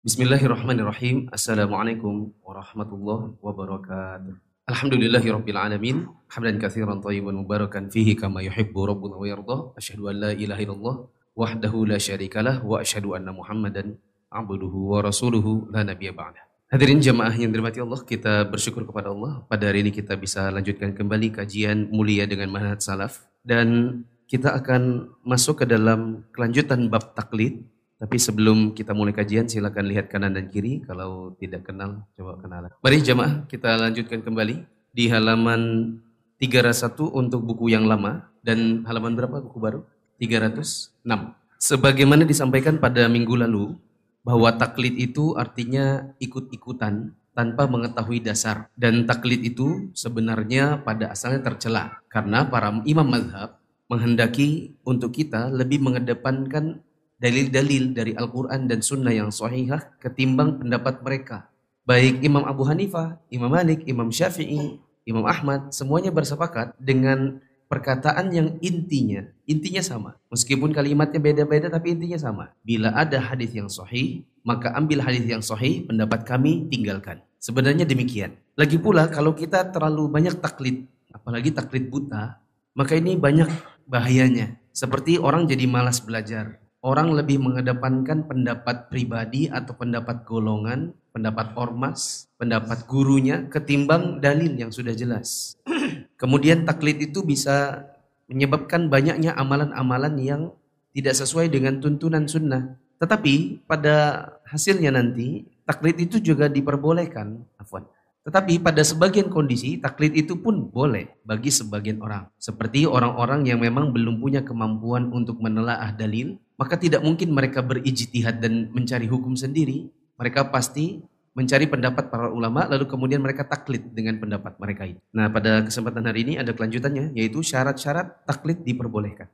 Bismillahirrahmanirrahim. Assalamualaikum warahmatullahi wabarakatuh. Alhamdulillahi rabbil alamin. Hamdan katsiran tayyiban mubarakan fihi kama yuhibbu rabbuna wa yarda. Asyhadu an la ilaha illallah wahdahu la syarikalah wa asyhadu anna Muhammadan abduhu wa rasuluhu la nabiyya ba'da. Hadirin jamaah yang dirahmati Allah, kita bersyukur kepada Allah. Pada hari ini kita bisa lanjutkan kembali kajian mulia dengan manhaj salaf dan kita akan masuk ke dalam kelanjutan bab taklid tapi sebelum kita mulai kajian silakan lihat kanan dan kiri. Kalau tidak kenal coba kenalan. Mari jemaah kita lanjutkan kembali di halaman 301 untuk buku yang lama dan halaman berapa buku baru? 306. Sebagaimana disampaikan pada minggu lalu bahwa taklid itu artinya ikut-ikutan tanpa mengetahui dasar dan taklid itu sebenarnya pada asalnya tercela karena para imam madhab menghendaki untuk kita lebih mengedepankan dalil-dalil dari Al-Quran dan Sunnah yang sahihah ketimbang pendapat mereka. Baik Imam Abu Hanifah, Imam Malik, Imam Syafi'i, Imam Ahmad, semuanya bersepakat dengan perkataan yang intinya, intinya sama. Meskipun kalimatnya beda-beda tapi intinya sama. Bila ada hadis yang sahih, maka ambil hadis yang sahih, pendapat kami tinggalkan. Sebenarnya demikian. Lagi pula kalau kita terlalu banyak taklid, apalagi taklid buta, maka ini banyak bahayanya. Seperti orang jadi malas belajar orang lebih mengedepankan pendapat pribadi atau pendapat golongan, pendapat ormas, pendapat gurunya ketimbang dalil yang sudah jelas. Kemudian taklid itu bisa menyebabkan banyaknya amalan-amalan yang tidak sesuai dengan tuntunan sunnah. Tetapi pada hasilnya nanti taklid itu juga diperbolehkan. Afwan. Tetapi pada sebagian kondisi taklid itu pun boleh bagi sebagian orang. Seperti orang-orang yang memang belum punya kemampuan untuk menelaah dalil, maka tidak mungkin mereka berijtihad dan mencari hukum sendiri. Mereka pasti mencari pendapat para ulama lalu kemudian mereka taklid dengan pendapat mereka itu. Nah, pada kesempatan hari ini ada kelanjutannya yaitu syarat-syarat taklid diperbolehkan.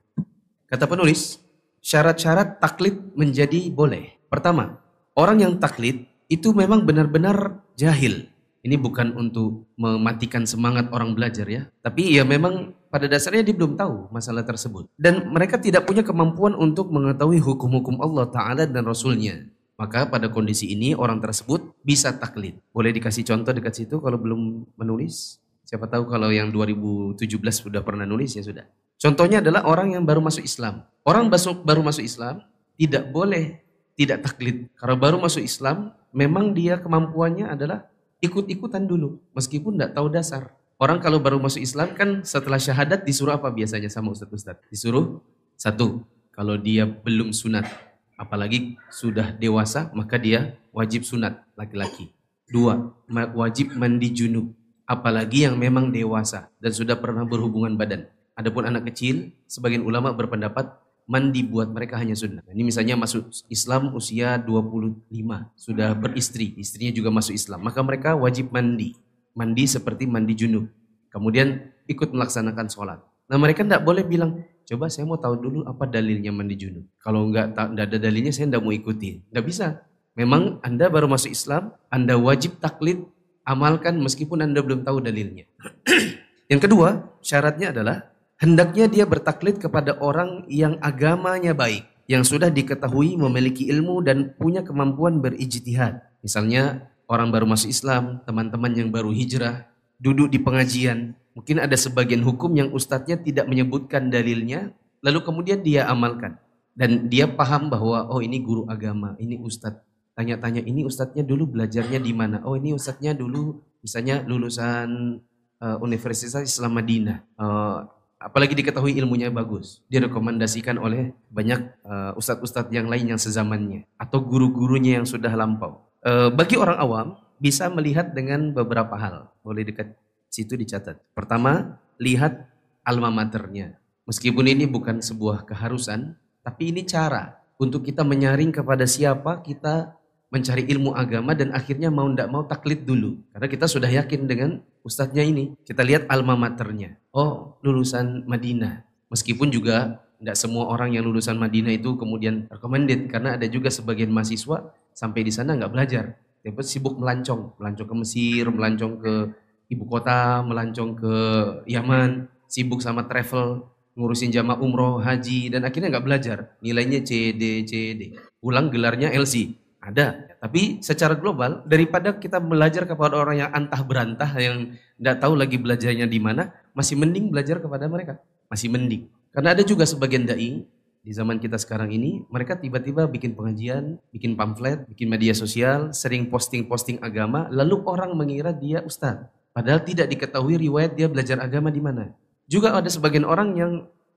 Kata penulis, syarat-syarat taklid menjadi boleh. Pertama, orang yang taklid itu memang benar-benar jahil ini bukan untuk mematikan semangat orang belajar ya. Tapi ya memang pada dasarnya dia belum tahu masalah tersebut. Dan mereka tidak punya kemampuan untuk mengetahui hukum-hukum Allah Ta'ala dan Rasulnya. Maka pada kondisi ini orang tersebut bisa taklid. Boleh dikasih contoh dekat situ kalau belum menulis? Siapa tahu kalau yang 2017 sudah pernah nulis ya sudah. Contohnya adalah orang yang baru masuk Islam. Orang baru masuk Islam tidak boleh tidak taklid. Karena baru masuk Islam, memang dia kemampuannya adalah ikut-ikutan dulu meskipun tidak tahu dasar. Orang kalau baru masuk Islam kan setelah syahadat disuruh apa biasanya sama Ustaz-Ustaz? Disuruh satu, kalau dia belum sunat, apalagi sudah dewasa maka dia wajib sunat laki-laki. Dua, wajib mandi junub, apalagi yang memang dewasa dan sudah pernah berhubungan badan. Adapun anak kecil, sebagian ulama berpendapat mandi buat mereka hanya sunnah. Ini misalnya masuk Islam usia 25, sudah beristri, istrinya juga masuk Islam. Maka mereka wajib mandi. Mandi seperti mandi junub. Kemudian ikut melaksanakan sholat. Nah mereka tidak boleh bilang, coba saya mau tahu dulu apa dalilnya mandi junub. Kalau enggak ada dalilnya saya tidak mau ikuti. Tidak bisa. Memang Anda baru masuk Islam, Anda wajib taklid, amalkan meskipun Anda belum tahu dalilnya. Yang kedua, syaratnya adalah hendaknya dia bertaklid kepada orang yang agamanya baik, yang sudah diketahui memiliki ilmu dan punya kemampuan berijtihad. Misalnya orang baru masuk Islam, teman-teman yang baru hijrah, duduk di pengajian, mungkin ada sebagian hukum yang ustadznya tidak menyebutkan dalilnya, lalu kemudian dia amalkan. Dan dia paham bahwa, oh ini guru agama, ini ustadz. Tanya-tanya, ini ustadznya dulu belajarnya di mana? Oh ini ustadznya dulu misalnya lulusan uh, Universitas Islam Madinah. Uh, apalagi diketahui ilmunya bagus, direkomendasikan oleh banyak uh, ustadz-ustadz yang lain yang sezamannya atau guru-gurunya yang sudah lampau. Uh, bagi orang awam bisa melihat dengan beberapa hal, boleh dekat situ dicatat. Pertama, lihat alma maternya. Meskipun ini bukan sebuah keharusan, tapi ini cara untuk kita menyaring kepada siapa kita mencari ilmu agama dan akhirnya mau ndak mau taklid dulu. Karena kita sudah yakin dengan ustadznya ini. Kita lihat alma maternya. Oh, lulusan Madinah. Meskipun juga tidak semua orang yang lulusan Madinah itu kemudian recommended. Karena ada juga sebagian mahasiswa sampai di sana nggak belajar. Tapi sibuk melancong. Melancong ke Mesir, melancong ke ibu kota, melancong ke Yaman. Sibuk sama travel, ngurusin jamaah umroh, haji. Dan akhirnya nggak belajar. Nilainya C, D, C, D. Pulang gelarnya LC Ada. Tapi secara global, daripada kita belajar kepada orang yang antah berantah, yang tidak tahu lagi belajarnya di mana, masih mending belajar kepada mereka. Masih mending. Karena ada juga sebagian dai di zaman kita sekarang ini, mereka tiba-tiba bikin pengajian, bikin pamflet, bikin media sosial, sering posting-posting agama, lalu orang mengira dia ustaz. Padahal tidak diketahui riwayat dia belajar agama di mana. Juga ada sebagian orang yang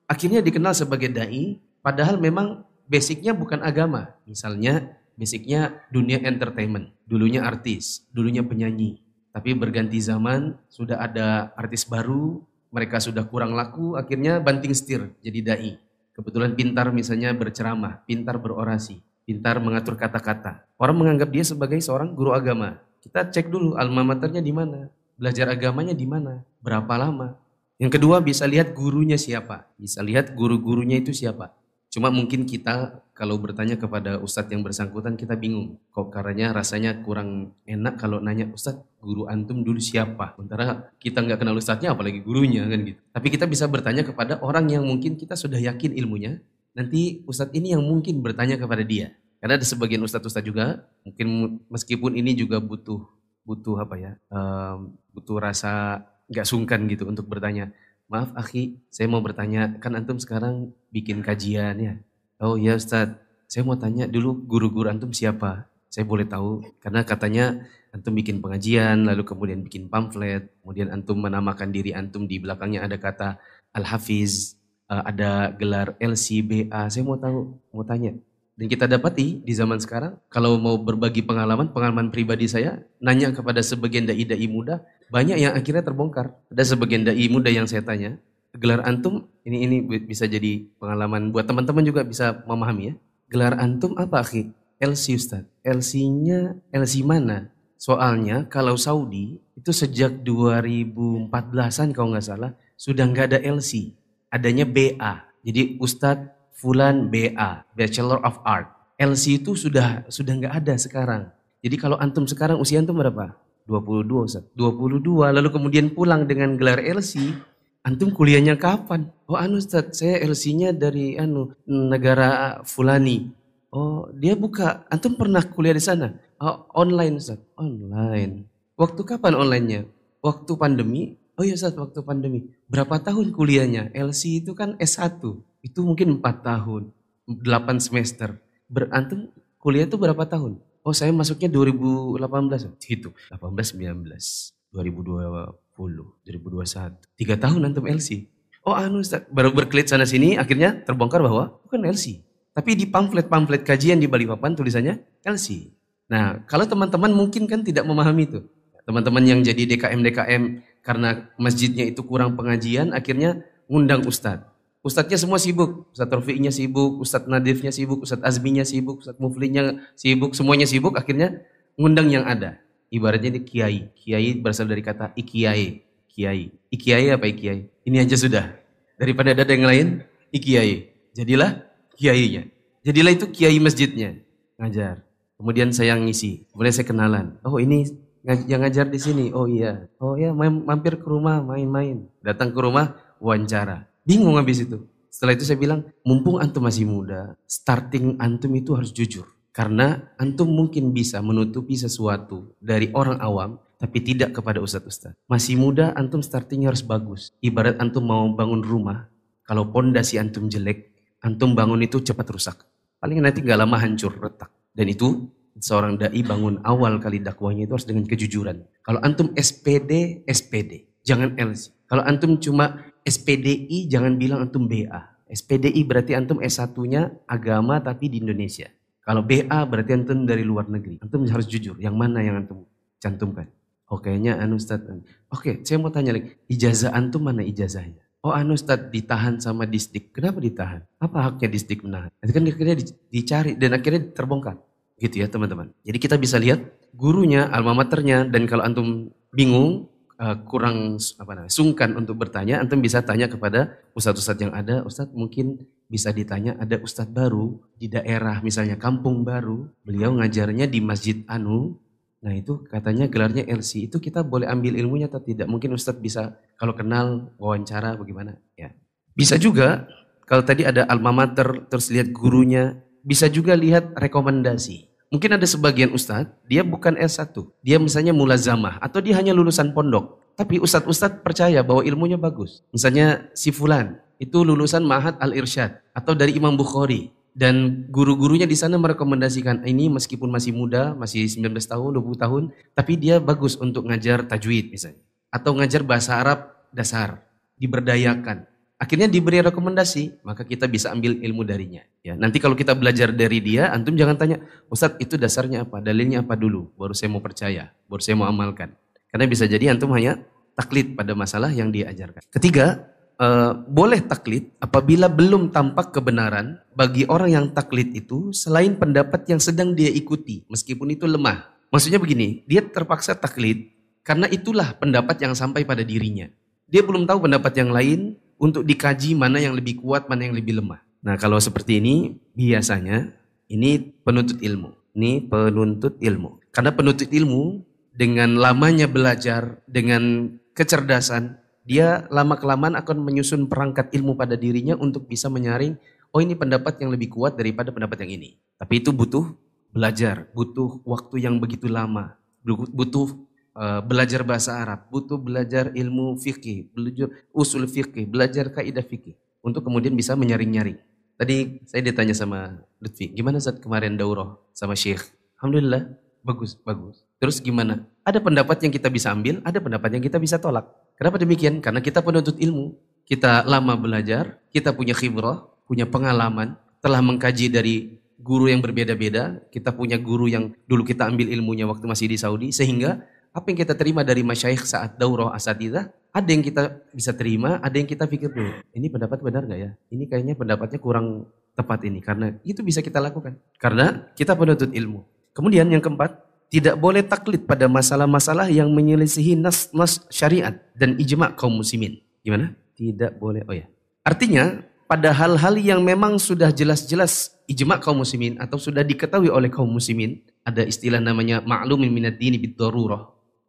akhirnya dikenal sebagai dai, padahal memang basicnya bukan agama. Misalnya basicnya dunia entertainment, dulunya artis, dulunya penyanyi. Tapi berganti zaman, sudah ada artis baru, mereka sudah kurang laku, akhirnya banting setir jadi dai Kebetulan pintar misalnya berceramah, pintar berorasi, pintar mengatur kata-kata. Orang menganggap dia sebagai seorang guru agama. Kita cek dulu alma maternya di mana, belajar agamanya di mana, berapa lama. Yang kedua bisa lihat gurunya siapa, bisa lihat guru-gurunya itu siapa. Cuma mungkin kita kalau bertanya kepada ustadz yang bersangkutan kita bingung. Kok karena rasanya kurang enak kalau nanya ustadz guru antum dulu siapa. Sementara kita nggak kenal ustadznya apalagi gurunya kan gitu. Tapi kita bisa bertanya kepada orang yang mungkin kita sudah yakin ilmunya. Nanti ustadz ini yang mungkin bertanya kepada dia. Karena ada sebagian ustadz-ustadz juga mungkin meskipun ini juga butuh butuh apa ya um, butuh rasa nggak sungkan gitu untuk bertanya Maaf Aki, saya mau bertanya, kan Antum sekarang bikin kajian ya? Oh iya Ustadz, saya mau tanya dulu guru-guru Antum siapa? Saya boleh tahu, karena katanya Antum bikin pengajian, lalu kemudian bikin pamflet, kemudian Antum menamakan diri Antum di belakangnya ada kata Al-Hafiz, eh, ada gelar LCBA, saya mau tahu, mau tanya. Dan kita dapati di zaman sekarang, kalau mau berbagi pengalaman, pengalaman pribadi saya, nanya kepada sebagian dai-dai muda, banyak yang akhirnya terbongkar. Ada sebagian dai muda yang saya tanya, gelar antum ini ini bisa jadi pengalaman buat teman-teman juga bisa memahami ya. Gelar antum apa akhi? LC Ustaz. LC-nya LC mana? Soalnya kalau Saudi itu sejak 2014-an kalau nggak salah sudah nggak ada LC. Adanya BA. Jadi Ustadz Fulan BA, Bachelor of Art. LC itu sudah sudah nggak ada sekarang. Jadi kalau antum sekarang usia antum berapa? 22 Ustaz. 22 lalu kemudian pulang dengan gelar LC, antum kuliahnya kapan? Oh anu Ustaz, saya LC-nya dari anu negara Fulani. Oh, dia buka. Antum pernah kuliah di sana? Oh, online Ustaz. Online. Waktu kapan onlinenya? Waktu pandemi. Oh iya Ustaz, waktu pandemi. Berapa tahun kuliahnya? LC itu kan S1. Itu mungkin 4 tahun. 8 semester. Berantum kuliah itu berapa tahun? Oh saya masuknya 2018 gitu. 18 19 2020 2021. Tiga tahun antum LC. Oh anu baru berkelit sana sini akhirnya terbongkar bahwa bukan LC. Tapi di pamflet-pamflet kajian di Balikpapan tulisannya LC. Nah, kalau teman-teman mungkin kan tidak memahami itu. Teman-teman yang jadi DKM-DKM karena masjidnya itu kurang pengajian, akhirnya ngundang Ustadz. Ustadznya semua sibuk, Ustadz Rofi'nya sibuk, Ustadz Nadifnya sibuk, Ustadz Azminya sibuk, Ustadz Muflinya sibuk, semuanya sibuk, akhirnya ngundang yang ada. Ibaratnya ini kiai, kiai berasal dari kata ikiai, kiai. Ikiai apa ikiai? Ini aja sudah. Daripada ada yang lain, ikiai. Jadilah kiainya. Jadilah itu kiai masjidnya, ngajar. Kemudian saya ngisi, kemudian saya kenalan. Oh ini yang ngajar di sini. Oh iya. Oh iya, mampir ke rumah main-main. Datang ke rumah wawancara Bingung habis itu. Setelah itu saya bilang, mumpung antum masih muda, starting antum itu harus jujur. Karena antum mungkin bisa menutupi sesuatu dari orang awam, tapi tidak kepada ustadz-ustadz. Masih muda, antum startingnya harus bagus. Ibarat antum mau bangun rumah, kalau pondasi antum jelek, antum bangun itu cepat rusak. Paling nanti gak lama hancur, retak. Dan itu seorang dai bangun awal kali dakwahnya itu harus dengan kejujuran. Kalau antum SPD, SPD. Jangan LC. Kalau antum cuma SPDI jangan bilang antum BA. SPDI berarti antum S1-nya agama tapi di Indonesia. Kalau BA berarti antum dari luar negeri. Antum harus jujur, yang mana yang antum cantumkan? Oh kayaknya anu Ustaz. Oke, saya mau tanya lagi. Ijazah antum mana ijazahnya? Oh anu Ustaz ditahan sama disdik. Kenapa ditahan? Apa haknya disdik menahan? Nanti kan akhirnya dicari dan akhirnya terbongkar. Gitu ya teman-teman. Jadi kita bisa lihat gurunya, alma maternya dan kalau antum bingung uh, kurang apa namanya sungkan untuk bertanya, antum bisa tanya kepada ustadz-ustadz yang ada. Ustadz mungkin bisa ditanya ada ustadz baru di daerah misalnya kampung baru, beliau ngajarnya di masjid Anu. Nah itu katanya gelarnya LC itu kita boleh ambil ilmunya atau tidak? Mungkin ustadz bisa kalau kenal wawancara bagaimana? Ya bisa juga kalau tadi ada alma mater terus lihat gurunya, bisa juga lihat rekomendasi. Mungkin ada sebagian ustadz, dia bukan S1. Dia misalnya mulazamah atau dia hanya lulusan pondok. Tapi ustadz-ustadz percaya bahwa ilmunya bagus. Misalnya si Fulan, itu lulusan Mahat Al-Irsyad atau dari Imam Bukhari. Dan guru-gurunya di sana merekomendasikan ini meskipun masih muda, masih 19 tahun, 20 tahun, tapi dia bagus untuk ngajar tajwid misalnya. Atau ngajar bahasa Arab dasar, diberdayakan. Akhirnya diberi rekomendasi, maka kita bisa ambil ilmu darinya. Ya, nanti kalau kita belajar dari dia, antum jangan tanya, Ustadz itu dasarnya apa, dalilnya apa dulu, baru saya mau percaya, baru saya mau amalkan. Karena bisa jadi antum hanya taklid pada masalah yang dia ajarkan. Ketiga, uh, boleh taklid apabila belum tampak kebenaran bagi orang yang taklid itu selain pendapat yang sedang dia ikuti, meskipun itu lemah. Maksudnya begini, dia terpaksa taklid karena itulah pendapat yang sampai pada dirinya. Dia belum tahu pendapat yang lain, untuk dikaji mana yang lebih kuat, mana yang lebih lemah. Nah kalau seperti ini biasanya ini penuntut ilmu. Ini penuntut ilmu. Karena penuntut ilmu dengan lamanya belajar, dengan kecerdasan, dia lama-kelamaan akan menyusun perangkat ilmu pada dirinya untuk bisa menyaring, oh ini pendapat yang lebih kuat daripada pendapat yang ini. Tapi itu butuh belajar, butuh waktu yang begitu lama, butuh Eh, belajar bahasa Arab, butuh belajar ilmu fikih, belajar usul fikih, belajar kaidah fikih untuk kemudian bisa menyaring-nyaring. Tadi saya ditanya sama Lutfi, gimana saat kemarin daurah sama Syekh? Alhamdulillah, bagus, bagus. Terus gimana? Ada pendapat yang kita bisa ambil, ada pendapat yang kita bisa tolak. Kenapa demikian? Karena kita penuntut ilmu, kita lama belajar, kita punya khibrah, punya pengalaman, telah mengkaji dari guru yang berbeda-beda, kita punya guru yang dulu kita ambil ilmunya waktu masih di Saudi, sehingga apa yang kita terima dari masyayikh saat daurah asatidah, ada yang kita bisa terima, ada yang kita pikir dulu, ini pendapat benar gak ya? Ini kayaknya pendapatnya kurang tepat ini, karena itu bisa kita lakukan. Karena kita penuntut ilmu. Kemudian yang keempat, tidak boleh taklid pada masalah-masalah yang menyelisihi nas-nas syariat dan ijma kaum muslimin. Gimana? Tidak boleh. Oh ya. Artinya, pada hal-hal yang memang sudah jelas-jelas ijma kaum muslimin atau sudah diketahui oleh kaum muslimin, ada istilah namanya ma'lumin minad dini bid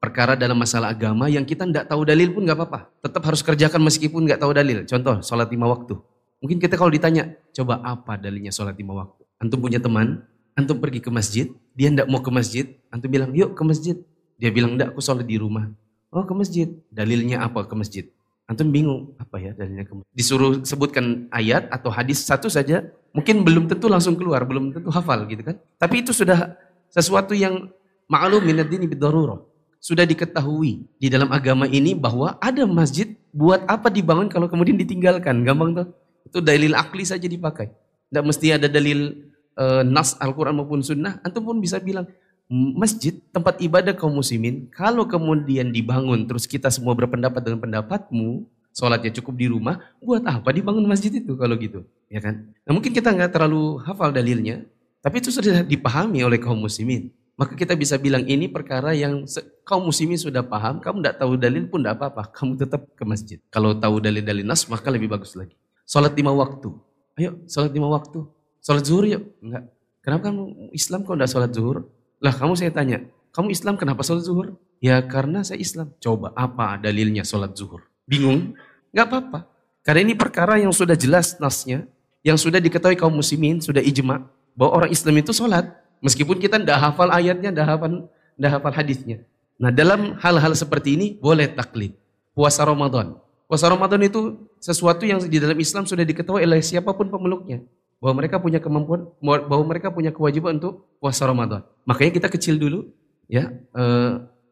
perkara dalam masalah agama yang kita tidak tahu dalil pun nggak apa-apa. Tetap harus kerjakan meskipun nggak tahu dalil. Contoh, sholat lima waktu. Mungkin kita kalau ditanya, coba apa dalilnya sholat lima waktu? Antum punya teman, antum pergi ke masjid, dia tidak mau ke masjid, antum bilang, yuk ke masjid. Dia bilang, enggak, aku sholat di rumah. Oh ke masjid. Dalilnya apa ke masjid? Antum bingung, apa ya dalilnya ke masjid? Disuruh sebutkan ayat atau hadis satu saja, mungkin belum tentu langsung keluar, belum tentu hafal gitu kan. Tapi itu sudah sesuatu yang ma'lum minad dini bidarurah sudah diketahui di dalam agama ini bahwa ada masjid buat apa dibangun kalau kemudian ditinggalkan. Gampang tuh. Itu dalil akli saja dipakai. Tidak mesti ada dalil e, nas Al-Quran maupun sunnah. Antum pun bisa bilang, masjid tempat ibadah kaum muslimin, kalau kemudian dibangun terus kita semua berpendapat dengan pendapatmu, sholatnya cukup di rumah, buat apa dibangun masjid itu kalau gitu, ya kan? Nah mungkin kita nggak terlalu hafal dalilnya, tapi itu sudah dipahami oleh kaum muslimin. Maka kita bisa bilang ini perkara yang kaum muslimin sudah paham, kamu tidak tahu dalil pun tidak apa-apa, kamu tetap ke masjid. Kalau tahu dalil-dalil nas maka lebih bagus lagi. Salat lima waktu. Ayo, salat lima waktu. Salat zuhur yuk. Enggak. Kenapa kamu Islam kok tidak salat zuhur? Lah kamu saya tanya, kamu Islam kenapa salat zuhur? Ya karena saya Islam. Coba apa dalilnya salat zuhur? Bingung? Enggak apa-apa. Karena ini perkara yang sudah jelas nasnya, yang sudah diketahui kaum muslimin, sudah ijma, bahwa orang Islam itu sholat. Meskipun kita tidak hafal ayatnya, tidak hafal, tidak hafal hadisnya. Nah dalam hal-hal seperti ini boleh taklid. Puasa Ramadan. Puasa Ramadan itu sesuatu yang di dalam Islam sudah diketahui oleh siapa pun pemeluknya. Bahwa mereka punya kemampuan, bahwa mereka punya kewajiban untuk puasa Ramadan. Makanya kita kecil dulu, ya, e,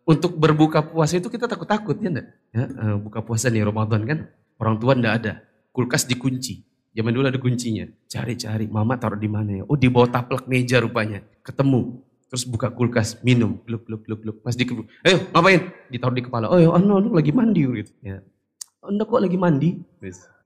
untuk berbuka puasa itu kita takut-takut ya? Ya, e, buka puasa nih Ramadan kan, orang tua enggak ada, kulkas dikunci. Zaman dulu ada kuncinya. Cari-cari, mama taruh di mana ya? Oh di bawah taplak meja rupanya. Ketemu. Terus buka kulkas, minum, gluk gluk gluk gluk. Pas di ayo ngapain? Ditaruh di kepala. Oh ya, anu, anu lagi mandi gitu. Ya. Anda kok lagi mandi?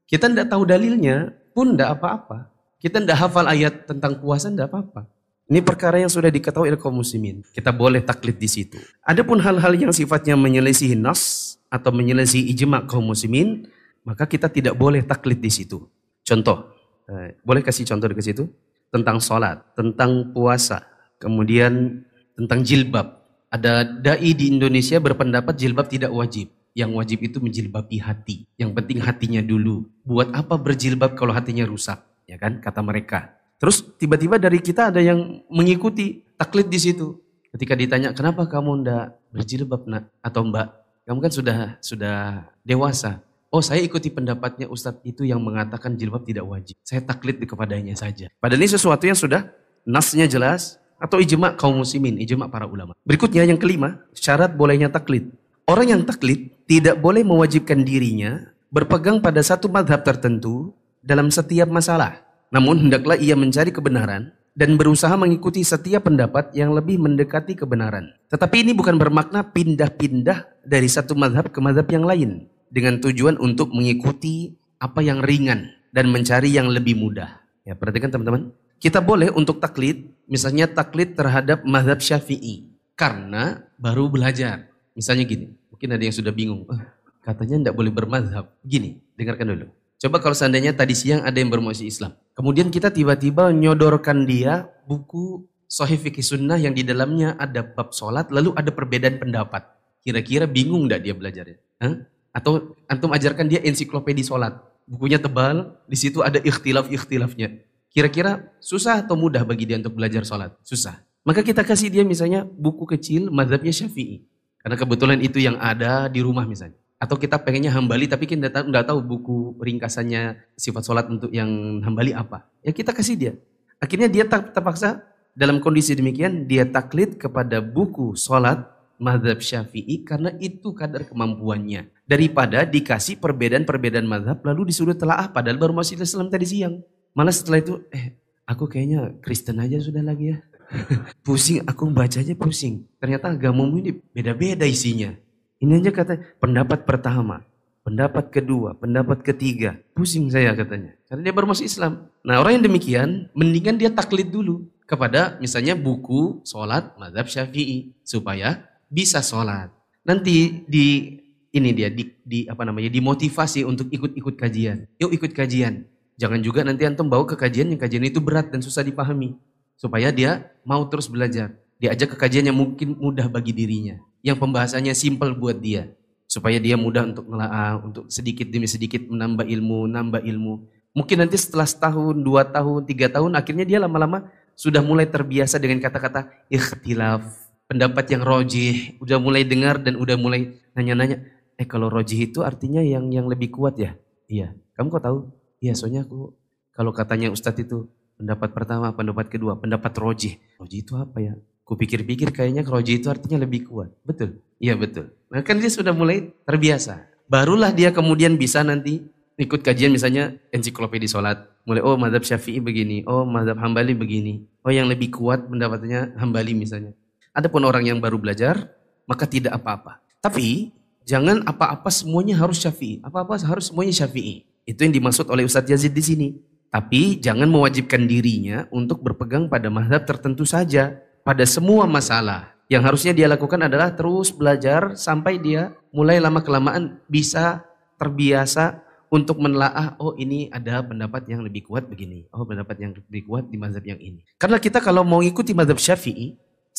Kita ndak tahu dalilnya pun ndak apa-apa. Kita ndak hafal ayat tentang puasa ndak apa-apa. Ini perkara yang sudah diketahui oleh kaum muslimin. Kita boleh taklid di situ. Adapun hal-hal yang sifatnya menyelesaikan nas atau menyelesaikan ijma kaum muslimin, maka kita tidak boleh taklid di situ. Contoh, eh, boleh kasih contoh di situ? Tentang sholat, tentang puasa, kemudian tentang jilbab. Ada dai di Indonesia berpendapat jilbab tidak wajib. Yang wajib itu menjilbabi hati. Yang penting hatinya dulu. Buat apa berjilbab kalau hatinya rusak? Ya kan, kata mereka. Terus tiba-tiba dari kita ada yang mengikuti taklid di situ. Ketika ditanya, kenapa kamu ndak berjilbab nak? Atau mbak, kamu kan sudah sudah dewasa. Oh saya ikuti pendapatnya Ustadz itu yang mengatakan jilbab tidak wajib. Saya taklid kepadanya saja. Padahal ini sesuatu yang sudah nasnya jelas atau ijma kaum muslimin, ijma para ulama. Berikutnya yang kelima, syarat bolehnya taklid. Orang yang taklid tidak boleh mewajibkan dirinya berpegang pada satu madhab tertentu dalam setiap masalah. Namun hendaklah ia mencari kebenaran dan berusaha mengikuti setiap pendapat yang lebih mendekati kebenaran. Tetapi ini bukan bermakna pindah-pindah dari satu madhab ke madhab yang lain dengan tujuan untuk mengikuti apa yang ringan dan mencari yang lebih mudah. Ya, perhatikan teman-teman. Kita boleh untuk taklid, misalnya taklid terhadap mazhab Syafi'i karena baru belajar. Misalnya gini, mungkin ada yang sudah bingung, oh, katanya tidak boleh bermazhab. Gini, dengarkan dulu. Coba kalau seandainya tadi siang ada yang bermuasi Islam. Kemudian kita tiba-tiba nyodorkan dia buku Sahih Fikih Sunnah yang di dalamnya ada bab sholat, lalu ada perbedaan pendapat. Kira-kira bingung tidak dia belajarnya? Hah? Atau antum ajarkan dia ensiklopedi sholat. Bukunya tebal, di situ ada ikhtilaf-ikhtilafnya. Kira-kira susah atau mudah bagi dia untuk belajar sholat? Susah. Maka kita kasih dia misalnya buku kecil madhabnya syafi'i. Karena kebetulan itu yang ada di rumah misalnya. Atau kita pengennya hambali tapi kita nggak tahu buku ringkasannya sifat sholat untuk yang hambali apa. Ya kita kasih dia. Akhirnya dia terpaksa dalam kondisi demikian dia taklid kepada buku sholat madhab syafi'i karena itu kadar kemampuannya. Daripada dikasih perbedaan-perbedaan madhab lalu disuruh telah padahal baru masih Islam tadi siang. Malah setelah itu, eh aku kayaknya Kristen aja sudah lagi ya. pusing, aku baca aja pusing. Ternyata agamamu ini beda-beda isinya. Ini aja kata pendapat pertama, pendapat kedua, pendapat ketiga. Pusing saya katanya. Karena dia baru masuk Islam. Nah orang yang demikian, mendingan dia taklid dulu kepada misalnya buku sholat madhab syafi'i. Supaya bisa sholat. Nanti di ini dia di, di apa namanya dimotivasi untuk ikut-ikut kajian. Yuk ikut kajian. Jangan juga nanti antum bawa ke kajian yang kajian itu berat dan susah dipahami. Supaya dia mau terus belajar. Diajak ke kajian yang mungkin mudah bagi dirinya. Yang pembahasannya simpel buat dia. Supaya dia mudah untuk nelaah, untuk sedikit demi sedikit menambah ilmu, nambah ilmu. Mungkin nanti setelah setahun, dua tahun, tiga tahun, akhirnya dia lama-lama sudah mulai terbiasa dengan kata-kata ikhtilaf, pendapat yang rojih, udah mulai dengar dan udah mulai nanya-nanya, eh kalau rojih itu artinya yang yang lebih kuat ya? Iya. Kamu kok tahu? Iya, soalnya aku kalau katanya Ustadz itu pendapat pertama, pendapat kedua, pendapat rojih. Rojih itu apa ya? Kupikir-pikir kayaknya rojih itu artinya lebih kuat. Betul? Iya betul. Nah kan dia sudah mulai terbiasa. Barulah dia kemudian bisa nanti ikut kajian misalnya ensiklopedi sholat. Mulai, oh madhab syafi'i begini, oh madhab hambali begini. Oh yang lebih kuat pendapatnya hambali misalnya. Adapun orang yang baru belajar, maka tidak apa-apa. Tapi jangan apa-apa semuanya harus syafi'i. Apa-apa harus semuanya syafi'i. Itu yang dimaksud oleh Ustadz Yazid di sini. Tapi jangan mewajibkan dirinya untuk berpegang pada mazhab tertentu saja. Pada semua masalah. Yang harusnya dia lakukan adalah terus belajar sampai dia mulai lama-kelamaan bisa terbiasa untuk menelaah, oh ini ada pendapat yang lebih kuat begini. Oh pendapat yang lebih kuat di mazhab yang ini. Karena kita kalau mau ikuti mazhab syafi'i,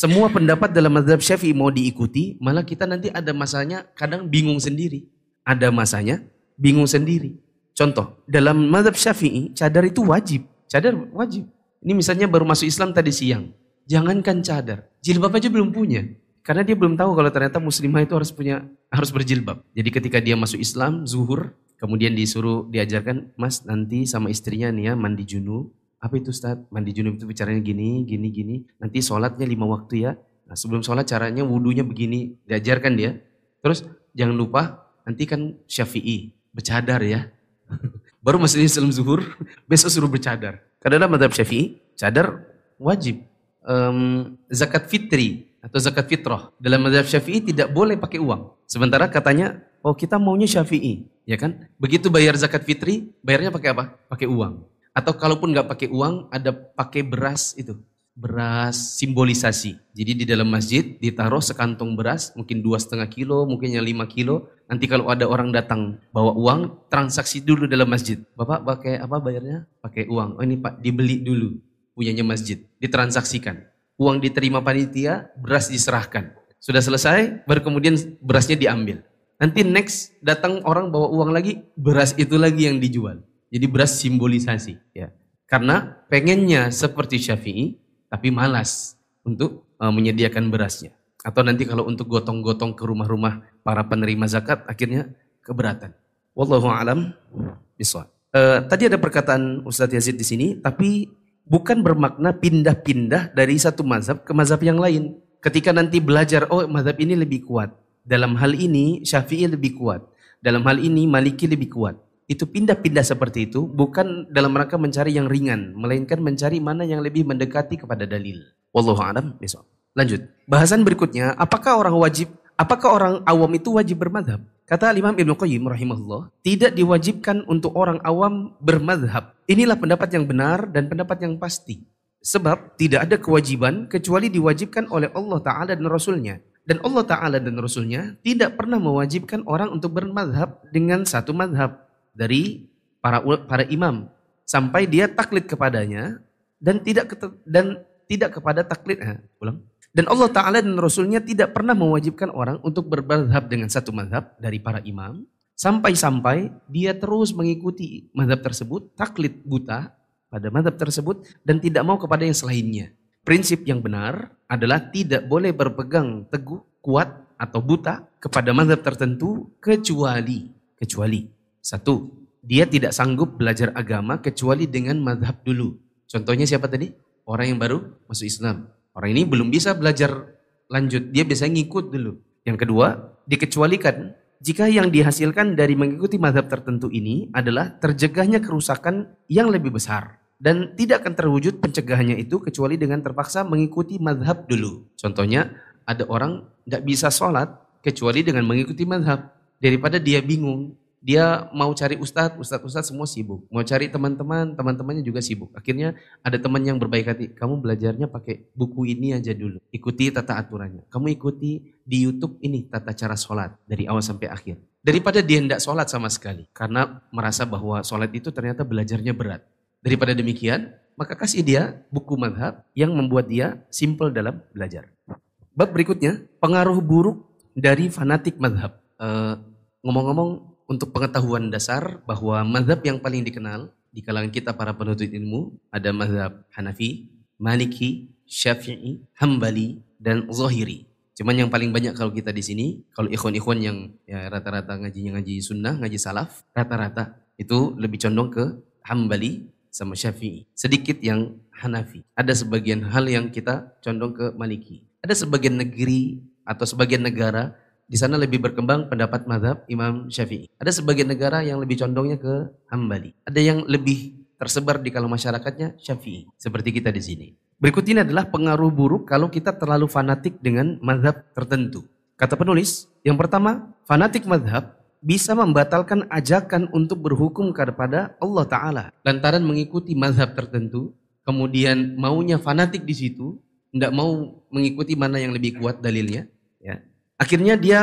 semua pendapat dalam mazhab syafi'i mau diikuti, malah kita nanti ada masanya kadang bingung sendiri. Ada masanya bingung sendiri. Contoh, dalam mazhab syafi'i cadar itu wajib. Cadar wajib. Ini misalnya baru masuk Islam tadi siang. Jangankan cadar, jilbab aja belum punya. Karena dia belum tahu kalau ternyata muslimah itu harus punya harus berjilbab. Jadi ketika dia masuk Islam, zuhur, kemudian disuruh diajarkan, "Mas, nanti sama istrinya nih ya mandi junub, apa itu Ustaz? Mandi junub itu bicaranya gini, gini, gini. Nanti sholatnya lima waktu ya. Nah sebelum sholat caranya wudhunya begini. Diajarkan dia. Terus jangan lupa nanti kan syafi'i. Bercadar ya. Baru masuk Islam zuhur, besok suruh bercadar. Karena dalam madhab syafi'i, cadar wajib. Um, zakat fitri atau zakat fitrah. Dalam madhab syafi'i tidak boleh pakai uang. Sementara katanya, oh kita maunya syafi'i. Ya kan? Begitu bayar zakat fitri, bayarnya pakai apa? Pakai uang. Atau kalaupun nggak pakai uang, ada pakai beras itu. Beras simbolisasi. Jadi di dalam masjid ditaruh sekantong beras, mungkin dua setengah kilo, mungkin yang lima kilo. Nanti kalau ada orang datang bawa uang, transaksi dulu dalam masjid. Bapak pakai apa bayarnya? Pakai uang. Oh ini pak dibeli dulu punyanya masjid, ditransaksikan. Uang diterima panitia, beras diserahkan. Sudah selesai, baru kemudian berasnya diambil. Nanti next datang orang bawa uang lagi, beras itu lagi yang dijual. Jadi beras simbolisasi. Ya. Karena pengennya seperti Syafi'i, tapi malas untuk uh, menyediakan berasnya. Atau nanti kalau untuk gotong-gotong ke rumah-rumah para penerima zakat, akhirnya keberatan. Wallahu alam biswa. Uh, tadi ada perkataan Ustadz Yazid di sini, tapi bukan bermakna pindah-pindah dari satu mazhab ke mazhab yang lain. Ketika nanti belajar, oh mazhab ini lebih kuat. Dalam hal ini Syafi'i lebih kuat. Dalam hal ini Maliki lebih kuat. Itu pindah-pindah seperti itu bukan dalam rangka mencari yang ringan, melainkan mencari mana yang lebih mendekati kepada dalil. Wallahu a'lam besok. Lanjut. Bahasan berikutnya, apakah orang wajib, apakah orang awam itu wajib bermadhab? Kata Imam Ibn Qayyim rahimahullah, tidak diwajibkan untuk orang awam bermadhab. Inilah pendapat yang benar dan pendapat yang pasti. Sebab tidak ada kewajiban kecuali diwajibkan oleh Allah Ta'ala dan Rasulnya. Dan Allah Ta'ala dan Rasulnya tidak pernah mewajibkan orang untuk bermadhab dengan satu madhab dari para para imam. Sampai dia taklid kepadanya dan tidak dan tidak kepada taklid. Eh, ulang. Dan Allah Ta'ala dan Rasulnya tidak pernah mewajibkan orang untuk bermadhab dengan satu madhab dari para imam. Sampai-sampai dia terus mengikuti madhab tersebut, taklid buta pada madhab tersebut dan tidak mau kepada yang selainnya. Prinsip yang benar adalah tidak boleh berpegang teguh, kuat atau buta kepada mazhab tertentu kecuali kecuali satu, dia tidak sanggup belajar agama kecuali dengan mazhab dulu. Contohnya siapa tadi? Orang yang baru masuk Islam. Orang ini belum bisa belajar lanjut, dia biasanya ngikut dulu. Yang kedua, dikecualikan jika yang dihasilkan dari mengikuti mazhab tertentu ini adalah terjegahnya kerusakan yang lebih besar dan tidak akan terwujud pencegahannya itu kecuali dengan terpaksa mengikuti madhab dulu. Contohnya ada orang nggak bisa sholat kecuali dengan mengikuti madhab. Daripada dia bingung, dia mau cari ustadz, ustadz ustadz semua sibuk. Mau cari teman-teman, teman-temannya juga sibuk. Akhirnya ada teman yang berbaik hati, kamu belajarnya pakai buku ini aja dulu. Ikuti tata aturannya. Kamu ikuti di YouTube ini tata cara sholat dari awal sampai akhir. Daripada dia tidak sholat sama sekali. Karena merasa bahwa sholat itu ternyata belajarnya berat. Daripada demikian, maka kasih dia buku madhab yang membuat dia simple dalam belajar. Bab berikutnya, pengaruh buruk dari fanatik madhab. eh, ngomong-ngomong, untuk pengetahuan dasar bahwa madhab yang paling dikenal di kalangan kita para penuntut ilmu ada madhab Hanafi, Maliki, Syafi'i, Hambali, dan Zohiri. Cuman yang paling banyak kalau kita di sini, kalau ikhwan-ikhwan yang ya rata-rata ngajinya ngaji sunnah, ngaji salaf, rata-rata itu lebih condong ke Hambali, sama Syafi'i. Sedikit yang Hanafi. Ada sebagian hal yang kita condong ke Maliki. Ada sebagian negeri atau sebagian negara di sana lebih berkembang pendapat madhab Imam Syafi'i. Ada sebagian negara yang lebih condongnya ke Hambali. Ada yang lebih tersebar di kalau masyarakatnya Syafi'i. Seperti kita di sini. Berikut ini adalah pengaruh buruk kalau kita terlalu fanatik dengan madhab tertentu. Kata penulis, yang pertama, fanatik madhab bisa membatalkan ajakan untuk berhukum kepada Allah Ta'ala. Lantaran mengikuti mazhab tertentu, kemudian maunya fanatik di situ, tidak mau mengikuti mana yang lebih kuat dalilnya. Ya. Akhirnya dia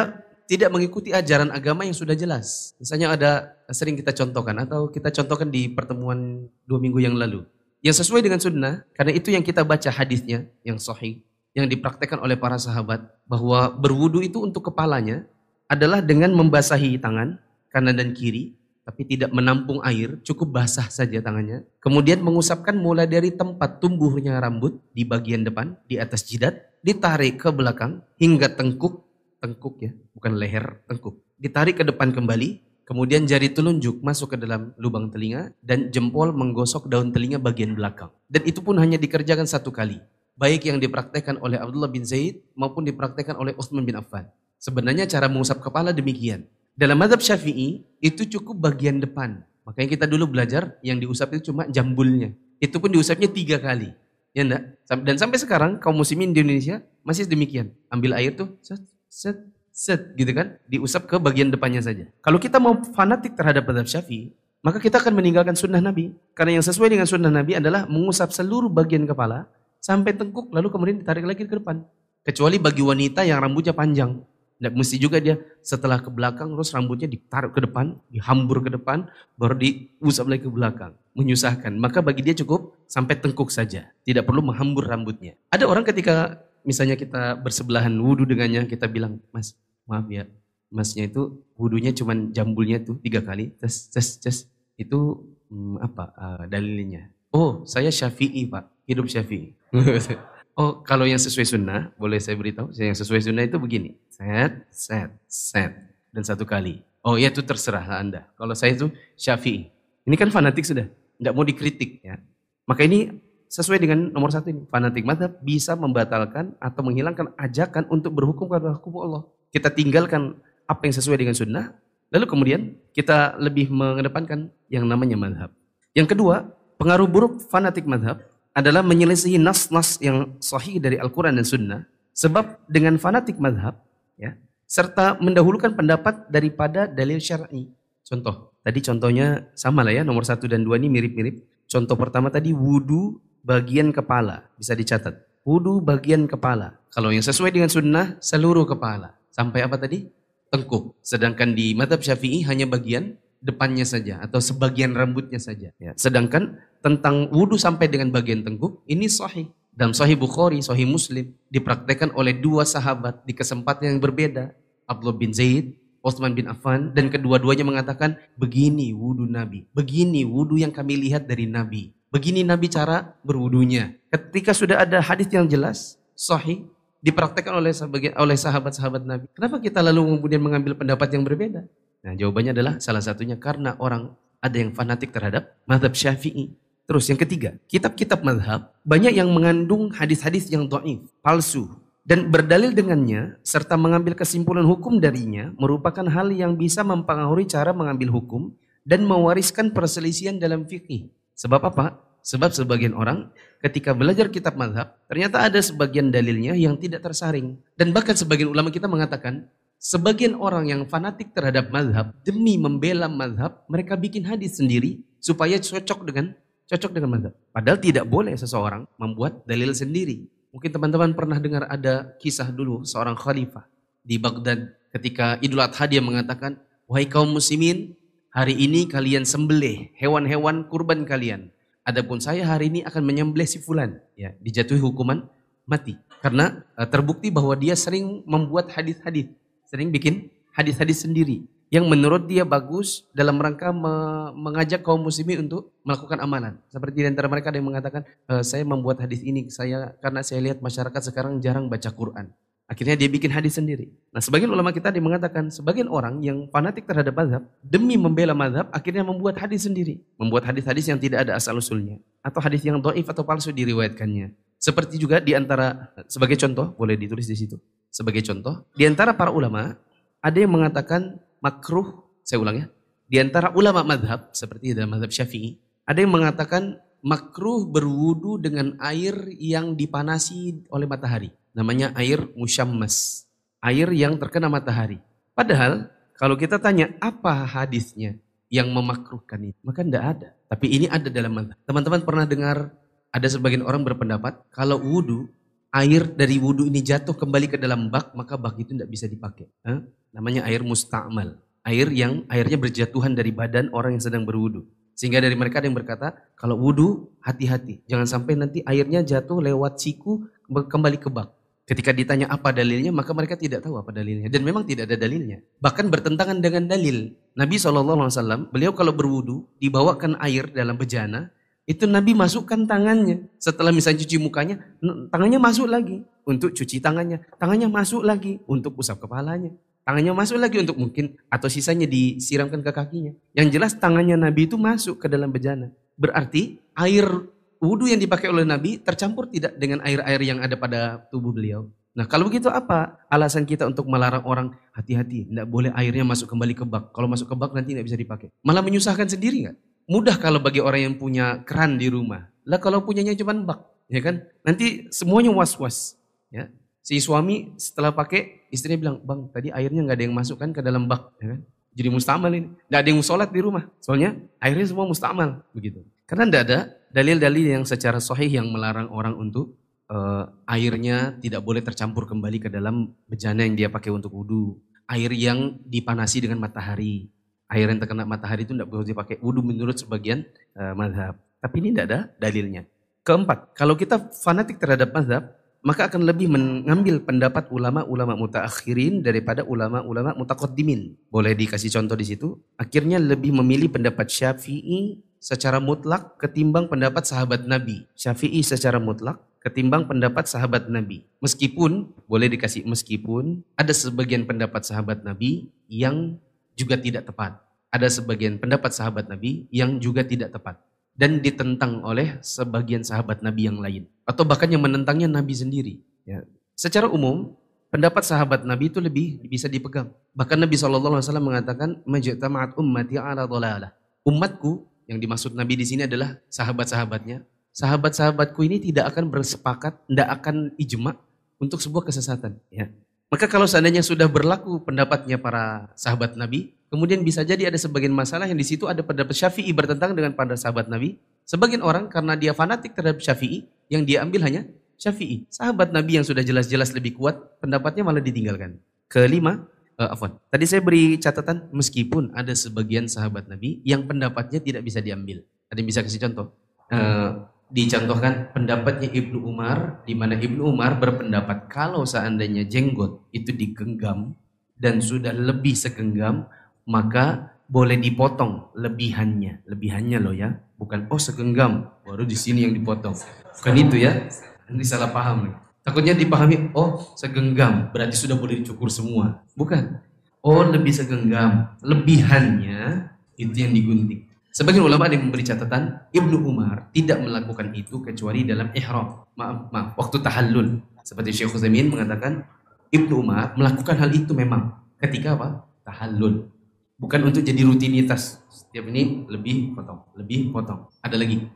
tidak mengikuti ajaran agama yang sudah jelas. Misalnya ada sering kita contohkan atau kita contohkan di pertemuan dua minggu yang lalu. Yang sesuai dengan sunnah, karena itu yang kita baca hadisnya yang sahih, yang dipraktekkan oleh para sahabat, bahwa berwudu itu untuk kepalanya, adalah dengan membasahi tangan kanan dan kiri, tapi tidak menampung air, cukup basah saja tangannya. Kemudian mengusapkan mulai dari tempat tumbuhnya rambut di bagian depan, di atas jidat, ditarik ke belakang hingga tengkuk, tengkuk ya, bukan leher, tengkuk. Ditarik ke depan kembali, kemudian jari telunjuk masuk ke dalam lubang telinga dan jempol menggosok daun telinga bagian belakang. Dan itu pun hanya dikerjakan satu kali. Baik yang dipraktekkan oleh Abdullah bin Zaid maupun dipraktekkan oleh Uthman bin Affan. Sebenarnya cara mengusap kepala demikian. Dalam madhab syafi'i itu cukup bagian depan. Makanya kita dulu belajar yang diusap itu cuma jambulnya. Itu pun diusapnya tiga kali. Ya enggak? Dan sampai sekarang kaum muslimin di Indonesia masih demikian. Ambil air tuh set, set, set gitu kan. Diusap ke bagian depannya saja. Kalau kita mau fanatik terhadap madhab syafi'i, maka kita akan meninggalkan sunnah Nabi. Karena yang sesuai dengan sunnah Nabi adalah mengusap seluruh bagian kepala sampai tengkuk lalu kemudian ditarik lagi ke depan. Kecuali bagi wanita yang rambutnya panjang. Tidak mesti juga dia setelah ke belakang terus rambutnya ditaruh ke depan, dihambur ke depan, baru diusap lagi ke belakang. Menyusahkan. Maka bagi dia cukup sampai tengkuk saja. Tidak perlu menghambur rambutnya. Ada orang ketika misalnya kita bersebelahan wudhu dengannya, kita bilang, mas maaf ya, masnya itu wudhunya cuman jambulnya tuh tiga kali, tes tes tes. Itu hmm, apa uh, dalilnya? Oh, saya syafi'i Pak, hidup syafi'i. oh, kalau yang sesuai sunnah, boleh saya beritahu, yang sesuai sunnah itu begini. Set, set, set. Dan satu kali. Oh ya itu terserah Anda. Kalau saya itu syafi'i. Ini kan fanatik sudah, tidak mau dikritik ya. Maka ini sesuai dengan nomor satu ini. Fanatik madhab bisa membatalkan atau menghilangkan ajakan untuk berhukum kepada hukum Allah. Kita tinggalkan apa yang sesuai dengan sunnah, lalu kemudian kita lebih mengedepankan yang namanya madhab. Yang kedua, pengaruh buruk fanatik madhab adalah menyelesaikan nas-nas yang sahih dari Al-Quran dan Sunnah. Sebab dengan fanatik madhab, ya, serta mendahulukan pendapat daripada dalil syar'i. Contoh, Tadi contohnya sama lah ya, nomor satu dan dua ini mirip-mirip. Contoh pertama tadi wudhu bagian kepala, bisa dicatat. Wudhu bagian kepala. Kalau yang sesuai dengan sunnah, seluruh kepala. Sampai apa tadi? Tengkuk. Sedangkan di madhab syafi'i hanya bagian depannya saja atau sebagian rambutnya saja. Ya. Sedangkan tentang wudhu sampai dengan bagian tengkuk, ini sahih. Dalam sahih Bukhari, sahih Muslim, dipraktekkan oleh dua sahabat di kesempatan yang berbeda. Abdullah bin Zaid Utsman bin Affan dan kedua-duanya mengatakan begini wudhu Nabi, begini wudhu yang kami lihat dari Nabi, begini Nabi cara berwudunya. Ketika sudah ada hadis yang jelas, sahih, dipraktekkan oleh oleh sahabat-sahabat Nabi. Kenapa kita lalu kemudian mengambil pendapat yang berbeda? Nah jawabannya adalah salah satunya karena orang ada yang fanatik terhadap madhab syafi'i. Terus yang ketiga, kitab-kitab madhab banyak yang mengandung hadis-hadis yang do'if, palsu, dan berdalil dengannya serta mengambil kesimpulan hukum darinya merupakan hal yang bisa mempengaruhi cara mengambil hukum dan mewariskan perselisihan dalam fikih. Sebab apa? Sebab sebagian orang ketika belajar kitab madhab, ternyata ada sebagian dalilnya yang tidak tersaring. Dan bahkan sebagian ulama kita mengatakan, sebagian orang yang fanatik terhadap madhab, demi membela madhab, mereka bikin hadis sendiri supaya cocok dengan cocok dengan madhab. Padahal tidak boleh seseorang membuat dalil sendiri. Mungkin teman-teman pernah dengar ada kisah dulu seorang khalifah di Baghdad ketika Idul Adha dia mengatakan, "Wahai kaum muslimin, hari ini kalian sembelih hewan-hewan kurban kalian. Adapun saya hari ini akan menyembelih si fulan." Ya, dijatuhi hukuman mati karena uh, terbukti bahwa dia sering membuat hadis-hadis, sering bikin hadis-hadis sendiri yang menurut dia bagus dalam rangka me mengajak kaum muslimin untuk melakukan amalan. Seperti di antara mereka ada yang mengatakan, e, saya membuat hadis ini saya karena saya lihat masyarakat sekarang jarang baca Quran. Akhirnya dia bikin hadis sendiri. Nah sebagian ulama kita dia mengatakan, sebagian orang yang fanatik terhadap mazhab, demi membela mazhab, akhirnya membuat hadis sendiri. Membuat hadis-hadis yang tidak ada asal usulnya. Atau hadis yang doif atau palsu diriwayatkannya. Seperti juga di antara, sebagai contoh, boleh ditulis di situ. Sebagai contoh, di antara para ulama, ada yang mengatakan makruh, saya ulang ya, di antara ulama madhab, seperti dalam madhab syafi'i, ada yang mengatakan makruh berwudu dengan air yang dipanasi oleh matahari. Namanya air musyammas. Air yang terkena matahari. Padahal kalau kita tanya apa hadisnya yang memakruhkan itu, maka tidak ada. Tapi ini ada dalam madhab. Teman-teman pernah dengar ada sebagian orang berpendapat kalau wudu air dari wudhu ini jatuh kembali ke dalam bak, maka bak itu tidak bisa dipakai. Hah? Namanya air musta'mal. Air yang airnya berjatuhan dari badan orang yang sedang berwudhu. Sehingga dari mereka ada yang berkata, kalau wudhu hati-hati. Jangan sampai nanti airnya jatuh lewat siku kembali ke bak. Ketika ditanya apa dalilnya, maka mereka tidak tahu apa dalilnya. Dan memang tidak ada dalilnya. Bahkan bertentangan dengan dalil. Nabi SAW, beliau kalau berwudhu, dibawakan air dalam bejana, itu Nabi masukkan tangannya. Setelah misalnya cuci mukanya, tangannya masuk lagi untuk cuci tangannya. Tangannya masuk lagi untuk usap kepalanya. Tangannya masuk lagi untuk mungkin atau sisanya disiramkan ke kakinya. Yang jelas tangannya Nabi itu masuk ke dalam bejana. Berarti air wudhu yang dipakai oleh Nabi tercampur tidak dengan air-air yang ada pada tubuh beliau. Nah kalau begitu apa alasan kita untuk melarang orang hati-hati, tidak boleh airnya masuk kembali ke bak. Kalau masuk ke bak nanti tidak bisa dipakai. Malah menyusahkan sendiri nggak? Mudah kalau bagi orang yang punya keran di rumah. Lah kalau punyanya cuma bak, ya kan? Nanti semuanya was-was. Ya. Si suami setelah pakai, istrinya bilang, bang tadi airnya nggak ada yang masuk kan ke dalam bak. Ya kan? Jadi mustamal ini. Nggak ada yang sholat di rumah. Soalnya airnya semua mustamal. begitu. Karena tidak ada dalil-dalil yang secara sahih yang melarang orang untuk uh, airnya tidak boleh tercampur kembali ke dalam bejana yang dia pakai untuk wudhu. Air yang dipanasi dengan matahari air yang terkena matahari itu tidak boleh dipakai wudhu menurut sebagian uh, mazhab. Tapi ini tidak ada dalilnya. Keempat, kalau kita fanatik terhadap mazhab, maka akan lebih mengambil pendapat ulama-ulama mutaakhirin daripada ulama-ulama mutakaddimin. Boleh dikasih contoh di situ? Akhirnya lebih memilih pendapat Syafi'i secara mutlak ketimbang pendapat sahabat Nabi. Syafi'i secara mutlak ketimbang pendapat sahabat Nabi. Meskipun, boleh dikasih meskipun, ada sebagian pendapat sahabat Nabi yang juga tidak tepat. Ada sebagian pendapat sahabat Nabi yang juga tidak tepat. Dan ditentang oleh sebagian sahabat Nabi yang lain. Atau bahkan yang menentangnya Nabi sendiri. Ya. Secara umum, pendapat sahabat Nabi itu lebih bisa dipegang. Bahkan Nabi SAW mengatakan, Majtama'at ummati ala dhalalah. Umatku, yang dimaksud Nabi di sini adalah sahabat-sahabatnya. Sahabat-sahabatku ini tidak akan bersepakat, tidak akan ijma untuk sebuah kesesatan. Ya. Maka kalau seandainya sudah berlaku pendapatnya para sahabat Nabi, kemudian bisa jadi ada sebagian masalah yang di situ ada pendapat Syafi'i bertentang dengan pada sahabat Nabi. Sebagian orang karena dia fanatik terhadap Syafi'i, yang dia ambil hanya Syafi'i. Sahabat Nabi yang sudah jelas-jelas lebih kuat, pendapatnya malah ditinggalkan. Kelima, uh, afwan. Tadi saya beri catatan meskipun ada sebagian sahabat Nabi yang pendapatnya tidak bisa diambil. Ada yang bisa kasih contoh? Uh, dicontohkan pendapatnya Ibnu Umar, di mana Ibnu Umar berpendapat kalau seandainya jenggot itu digenggam dan sudah lebih segenggam, maka boleh dipotong lebihannya. Lebihannya loh ya, bukan oh segenggam, baru di sini yang dipotong. Bukan itu ya. Nanti salah paham. Takutnya dipahami, oh segenggam, berarti sudah boleh dicukur semua. Bukan. Oh lebih segenggam, lebihannya itu yang digunting. Sebagian ulama ada yang memberi catatan, Ibnu Umar tidak melakukan itu kecuali dalam ihram. Maaf, maaf, waktu tahallul. Seperti Syekh Utsaimin mengatakan, Ibnu Umar melakukan hal itu memang ketika apa? Tahallul. Bukan untuk jadi rutinitas. Setiap ini lebih potong, lebih potong. Ada lagi.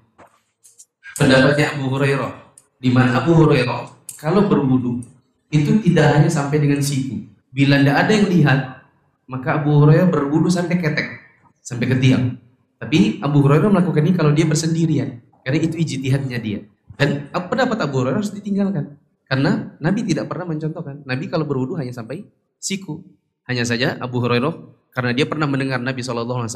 Pendapatnya Abu Hurairah di mana Abu Hurairah kalau berwudu itu tidak hanya sampai dengan siku. Bila tidak ada yang lihat, maka Abu Hurairah berwudu sampai ketek, sampai ke tiang. Tapi Abu Hurairah melakukan ini kalau dia bersendirian, karena itu ijtihadnya dia. Dan apa pendapat Abu Hurairah harus ditinggalkan. Karena Nabi tidak pernah mencontohkan. Nabi kalau berwudu hanya sampai siku. Hanya saja Abu Hurairah karena dia pernah mendengar Nabi SAW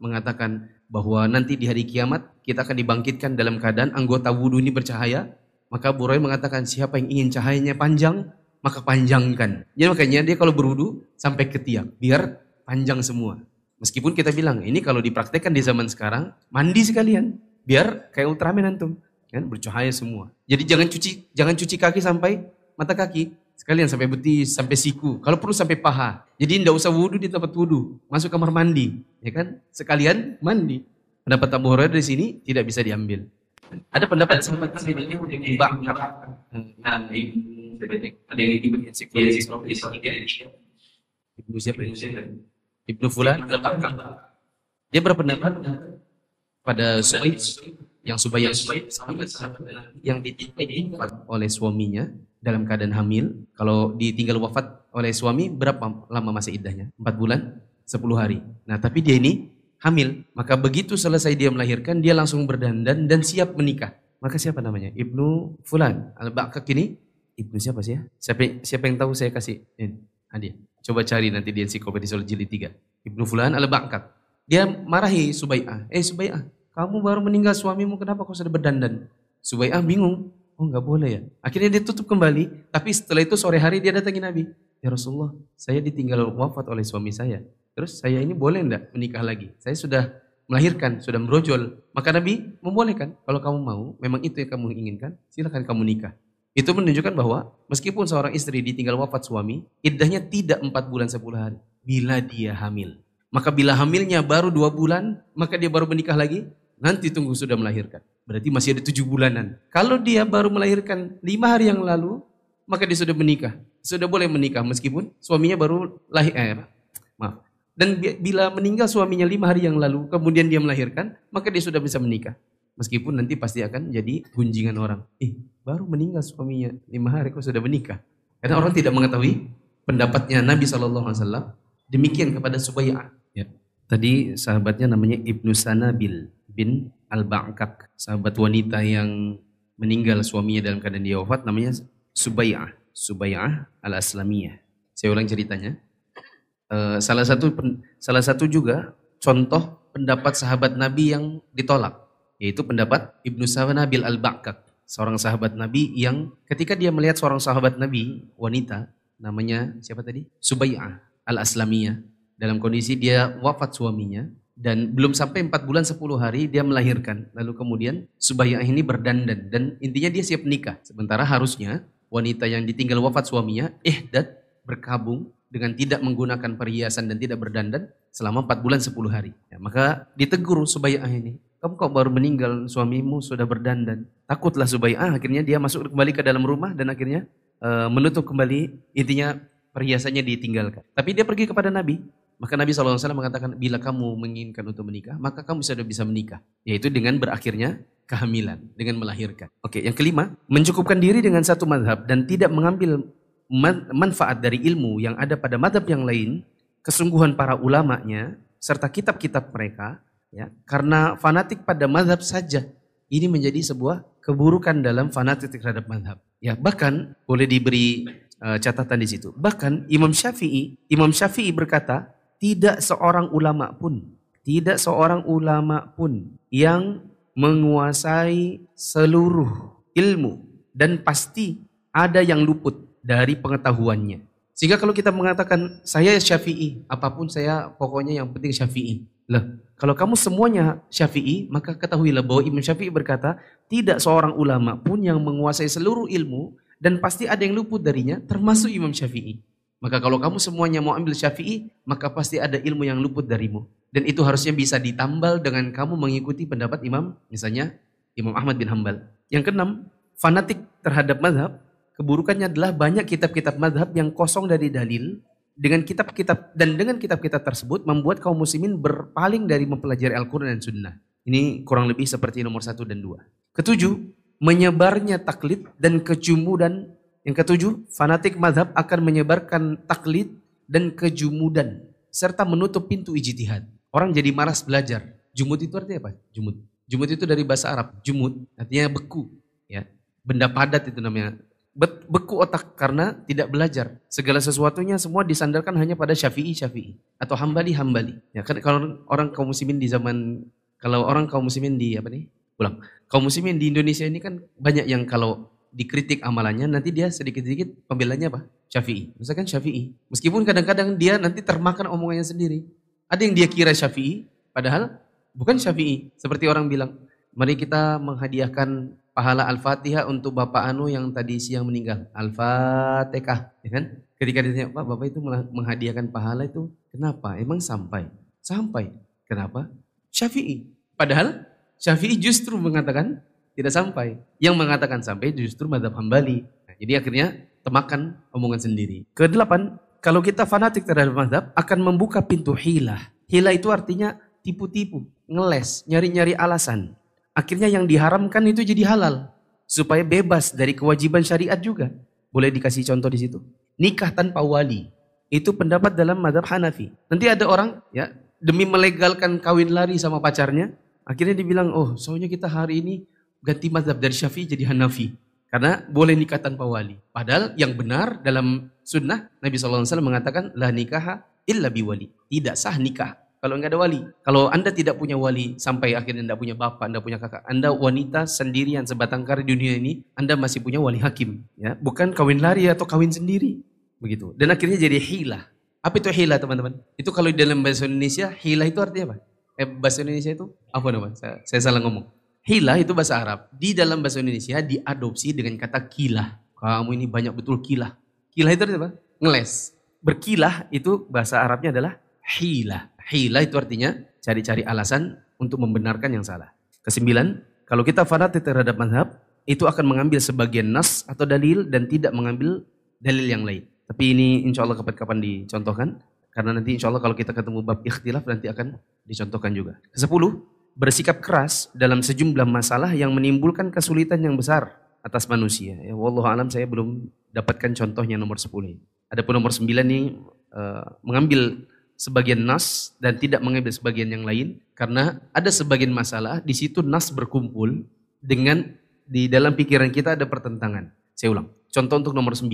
mengatakan bahwa nanti di hari kiamat kita akan dibangkitkan dalam keadaan anggota wudhu ini bercahaya maka Abu Hurairah mengatakan siapa yang ingin cahayanya panjang, maka panjangkan. Jadi makanya dia kalau berwudu sampai ke tiang, biar panjang semua. Meskipun kita bilang ini kalau dipraktekkan di zaman sekarang, mandi sekalian, biar kayak Ultraman antum, kan bercahaya semua. Jadi jangan cuci jangan cuci kaki sampai mata kaki, sekalian sampai betis, sampai siku. Kalau perlu sampai paha. Jadi tidak usah wudhu di tempat wudhu, masuk kamar mandi, ya kan? Sekalian mandi. Pendapat Abu Hurairah di sini tidak bisa diambil. Ada pendapat sahabat Nabi ini yang bangkar. Nah, ada yang ibu Ibnu siapa? Ibnu Fulan Dia berpendapat pada Subaib yang Subaib yang ditinggal oleh suaminya dalam keadaan hamil. Kalau ditinggal wafat oleh suami berapa lama masa iddahnya? Empat bulan, sepuluh hari. Nah tapi dia ini hamil. Maka begitu selesai dia melahirkan, dia langsung berdandan dan siap menikah. Maka siapa namanya? Ibnu Fulan. Al-Ba'kak ini, Ibnu siapa sih ya? Siapa, siapa yang tahu saya kasih ini, hadiah. Coba cari nanti di ensiklopedia jilid 3. Ibnu Fulan Al-Ba'kak. Dia marahi Subai'ah. Eh Subai'ah, kamu baru meninggal suamimu, kenapa kau sudah berdandan? Subai'ah bingung. Oh nggak boleh ya. Akhirnya dia tutup kembali. Tapi setelah itu sore hari dia datangi Nabi. Ya Rasulullah, saya ditinggal wafat oleh suami saya. Terus saya ini boleh enggak menikah lagi? Saya sudah melahirkan, sudah merojol. Maka Nabi membolehkan. Kalau kamu mau, memang itu yang kamu inginkan, silakan kamu nikah. Itu menunjukkan bahwa meskipun seorang istri ditinggal wafat suami, iddahnya tidak empat bulan sepuluh hari. Bila dia hamil. Maka bila hamilnya baru dua bulan, maka dia baru menikah lagi, nanti tunggu sudah melahirkan. Berarti masih ada tujuh bulanan. Kalau dia baru melahirkan lima hari yang lalu, maka dia sudah menikah. Sudah boleh menikah meskipun suaminya baru lahir. Eh, maaf, dan bila meninggal suaminya lima hari yang lalu, kemudian dia melahirkan, maka dia sudah bisa menikah. Meskipun nanti pasti akan jadi gunjingan orang. Eh, baru meninggal suaminya lima hari kok sudah menikah. Karena orang tidak mengetahui pendapatnya Nabi SAW demikian kepada Subayah. Ya. Tadi sahabatnya namanya Ibnu Sanabil bin Al-Ba'kak. Sahabat wanita yang meninggal suaminya dalam keadaan dia wafat namanya Subayah. Subayah Al-Aslamiyah. Saya ulang ceritanya. Eh, salah satu salah satu juga contoh pendapat sahabat Nabi yang ditolak yaitu pendapat Ibnu Sawanabil Al-Ba'kak seorang sahabat Nabi yang ketika dia melihat seorang sahabat Nabi wanita namanya siapa tadi Subay'ah Al-Aslamiyah dalam kondisi dia wafat suaminya dan belum sampai 4 bulan 10 hari dia melahirkan. Lalu kemudian Subayyah ini berdandan dan intinya dia siap nikah. Sementara harusnya wanita yang ditinggal wafat suaminya ihdat berkabung dengan tidak menggunakan perhiasan dan tidak berdandan selama 4 bulan 10 hari. Ya, maka ditegur Subayyah ini. Kamu kok baru meninggal suamimu sudah berdandan. Takutlah Subayyah akhirnya dia masuk kembali ke dalam rumah dan akhirnya uh, menutup kembali intinya perhiasannya ditinggalkan. Tapi dia pergi kepada Nabi. Maka Nabi SAW mengatakan, bila kamu menginginkan untuk menikah, maka kamu sudah bisa menikah. Yaitu dengan berakhirnya kehamilan, dengan melahirkan. Oke, yang kelima, mencukupkan diri dengan satu madhab dan tidak mengambil manfaat dari ilmu yang ada pada madhab yang lain, kesungguhan para ulamanya, serta kitab-kitab mereka, ya karena fanatik pada madhab saja, ini menjadi sebuah keburukan dalam fanatik terhadap madhab. Ya, bahkan boleh diberi uh, catatan di situ. Bahkan Imam Syafi'i, Imam Syafi'i berkata, tidak seorang ulama pun, tidak seorang ulama pun yang menguasai seluruh ilmu dan pasti ada yang luput dari pengetahuannya. Sehingga kalau kita mengatakan saya Syafi'i, apa pun saya pokoknya yang penting Syafi'i. Lah, kalau kamu semuanya Syafi'i, maka ketahuilah bahwa Imam Syafi'i berkata, tidak seorang ulama pun yang menguasai seluruh ilmu dan pasti ada yang luput darinya, termasuk Imam Syafi'i. Maka kalau kamu semuanya mau ambil syafi'i, maka pasti ada ilmu yang luput darimu. Dan itu harusnya bisa ditambal dengan kamu mengikuti pendapat imam, misalnya Imam Ahmad bin Hambal. Yang keenam, fanatik terhadap madhab, keburukannya adalah banyak kitab-kitab madhab yang kosong dari dalil, dengan kitab-kitab dan dengan kitab-kitab tersebut membuat kaum muslimin berpaling dari mempelajari Al-Quran dan Sunnah. Ini kurang lebih seperti nomor satu dan dua. Ketujuh, menyebarnya taklid dan kecumudan yang ketujuh, fanatik madhab akan menyebarkan taklid dan kejumudan serta menutup pintu ijtihad. Orang jadi malas belajar. Jumud itu artinya apa? Jumud. Jumud itu dari bahasa Arab. Jumud artinya beku, ya. Benda padat itu namanya. Beku otak karena tidak belajar. Segala sesuatunya semua disandarkan hanya pada Syafi'i Syafi'i atau Hambali Hambali. Ya kan kalau orang kaum muslimin di zaman kalau orang kaum muslimin di apa nih? Ulang. Kaum muslimin di Indonesia ini kan banyak yang kalau dikritik amalannya, nanti dia sedikit-sedikit pembelanya apa? Syafi'i. Misalkan Syafi'i. Meskipun kadang-kadang dia nanti termakan omongannya sendiri. Ada yang dia kira Syafi'i, padahal bukan Syafi'i. Seperti orang bilang, mari kita menghadiahkan pahala Al-Fatihah untuk Bapak Anu yang tadi siang meninggal. Al-Fatihah, ya kan? Ketika ditanya, Pak, Bapak itu menghadiahkan pahala itu kenapa? Emang sampai? Sampai. Kenapa? Syafi'i. Padahal Syafi'i justru mengatakan tidak sampai. Yang mengatakan sampai justru madhab hambali. Nah, jadi akhirnya temakan omongan sendiri. Kedelapan, kalau kita fanatik terhadap madhab akan membuka pintu hilah. Hilah itu artinya tipu-tipu, ngeles, nyari-nyari alasan. Akhirnya yang diharamkan itu jadi halal. Supaya bebas dari kewajiban syariat juga. Boleh dikasih contoh di situ. Nikah tanpa wali. Itu pendapat dalam madhab Hanafi. Nanti ada orang ya demi melegalkan kawin lari sama pacarnya. Akhirnya dibilang, oh soalnya kita hari ini ganti mazhab dari Syafi'i jadi Hanafi. Karena boleh nikah tanpa wali. Padahal yang benar dalam sunnah Nabi SAW mengatakan la nikah illa biwali. Tidak sah nikah kalau enggak ada wali. Kalau anda tidak punya wali sampai akhirnya anda punya bapak, anda punya kakak, anda wanita sendirian sebatang kara di dunia ini, anda masih punya wali hakim, ya, bukan kawin lari atau kawin sendiri, begitu. Dan akhirnya jadi hilah. Apa itu hilah teman-teman? Itu kalau di dalam bahasa Indonesia, hilah itu artinya apa? Eh, bahasa Indonesia itu apa namanya? Saya, saya salah ngomong. Hilah itu bahasa Arab. Di dalam bahasa Indonesia diadopsi dengan kata kilah. Kamu ini banyak betul kilah. Kilah itu apa? Ngeles. Berkilah itu bahasa Arabnya adalah hilah. Hilah itu artinya cari-cari alasan untuk membenarkan yang salah. Kesembilan, kalau kita fanatik terhadap mazhab, itu akan mengambil sebagian nas atau dalil dan tidak mengambil dalil yang lain. Tapi ini insya Allah kapan-kapan dicontohkan. Karena nanti insya Allah kalau kita ketemu bab ikhtilaf nanti akan dicontohkan juga. Kesepuluh, bersikap keras dalam sejumlah masalah yang menimbulkan kesulitan yang besar atas manusia. Ya, wallahu alam saya belum dapatkan contohnya nomor 10 Ada pun nomor 9 ini uh, mengambil sebagian nas dan tidak mengambil sebagian yang lain karena ada sebagian masalah di situ nas berkumpul dengan di dalam pikiran kita ada pertentangan. Saya ulang. Contoh untuk nomor 9.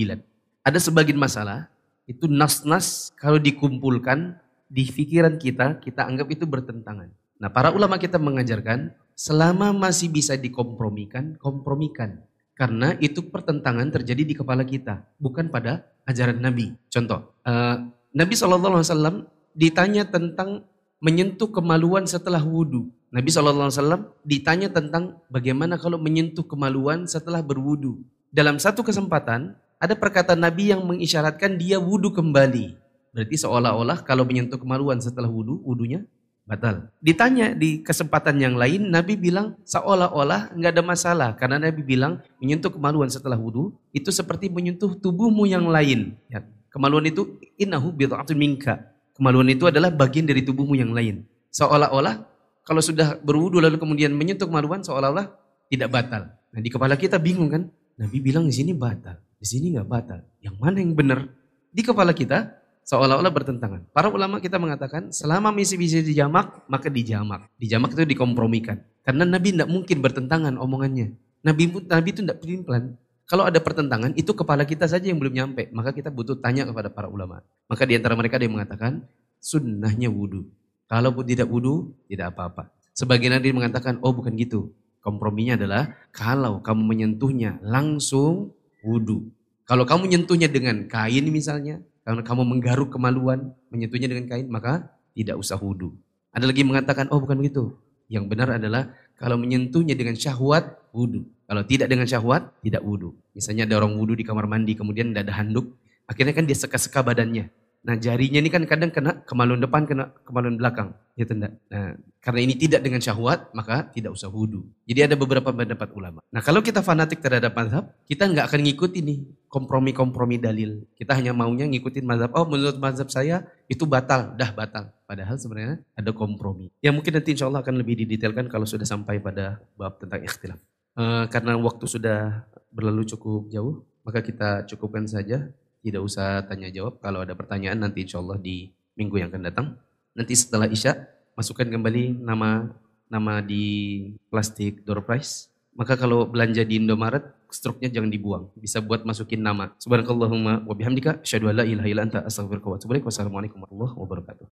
Ada sebagian masalah itu nas-nas kalau dikumpulkan di pikiran kita kita anggap itu bertentangan. Nah para ulama kita mengajarkan selama masih bisa dikompromikan, kompromikan. Karena itu pertentangan terjadi di kepala kita, bukan pada ajaran Nabi. Contoh, uh, Nabi SAW ditanya tentang menyentuh kemaluan setelah wudhu. Nabi SAW ditanya tentang bagaimana kalau menyentuh kemaluan setelah berwudhu. Dalam satu kesempatan, ada perkataan Nabi yang mengisyaratkan dia wudhu kembali. Berarti seolah-olah kalau menyentuh kemaluan setelah wudhu, wudhunya batal. Ditanya di kesempatan yang lain, Nabi bilang seolah-olah nggak ada masalah. Karena Nabi bilang menyentuh kemaluan setelah wudhu, itu seperti menyentuh tubuhmu yang lain. Ya. Kemaluan itu innahu bid'atun minka Kemaluan itu adalah bagian dari tubuhmu yang lain. Seolah-olah kalau sudah berwudu lalu kemudian menyentuh kemaluan seolah-olah tidak batal. Nah di kepala kita bingung kan? Nabi bilang di sini batal, di sini nggak batal. Yang mana yang benar? Di kepala kita seolah-olah bertentangan. Para ulama kita mengatakan selama misi bisa dijamak maka dijamak. Dijamak itu dikompromikan. Karena Nabi tidak mungkin bertentangan omongannya. Nabi Nabi itu tidak pelin kalau ada pertentangan, itu kepala kita saja yang belum nyampe. Maka kita butuh tanya kepada para ulama. Maka di antara mereka ada yang mengatakan, sunnahnya wudhu. Kalau pun tidak wudhu, tidak apa-apa. Sebagian ada yang mengatakan, oh bukan gitu. Komprominya adalah, kalau kamu menyentuhnya langsung wudhu. Kalau kamu menyentuhnya dengan kain misalnya, karena kamu menggaruk kemaluan, menyentuhnya dengan kain, maka tidak usah wudhu. Ada lagi yang mengatakan, oh bukan begitu. Yang benar adalah kalau menyentuhnya dengan syahwat, wudhu. Kalau tidak dengan syahwat, tidak wudhu. Misalnya ada orang wudhu di kamar mandi, kemudian tidak ada handuk. Akhirnya kan dia seka-seka badannya. Nah jarinya ini kan kadang kena kemaluan depan, kena kemaluan belakang. Ya tidak. Nah, karena ini tidak dengan syahwat, maka tidak usah wudhu. Jadi ada beberapa pendapat ulama. Nah kalau kita fanatik terhadap mazhab, kita nggak akan ngikutin nih kompromi-kompromi dalil. Kita hanya maunya ngikutin mazhab. Oh menurut mazhab saya itu batal, dah batal. Padahal sebenarnya ada kompromi. Yang mungkin nanti insya Allah akan lebih didetailkan kalau sudah sampai pada bab tentang ikhtilaf. Eh, karena waktu sudah berlalu cukup jauh, maka kita cukupkan saja. Tidak usah tanya jawab. Kalau ada pertanyaan nanti insya Allah di minggu yang akan datang. Nanti setelah Isya, masukkan kembali nama nama di plastik door prize. Maka kalau belanja di Indomaret, struknya jangan dibuang. Bisa buat masukin nama. Subhanakallahumma wa bihamdika, asyhadu an la ilaha illa anta astaghfiruka wa. Wassalamualaikum warahmatullahi wabarakatuh.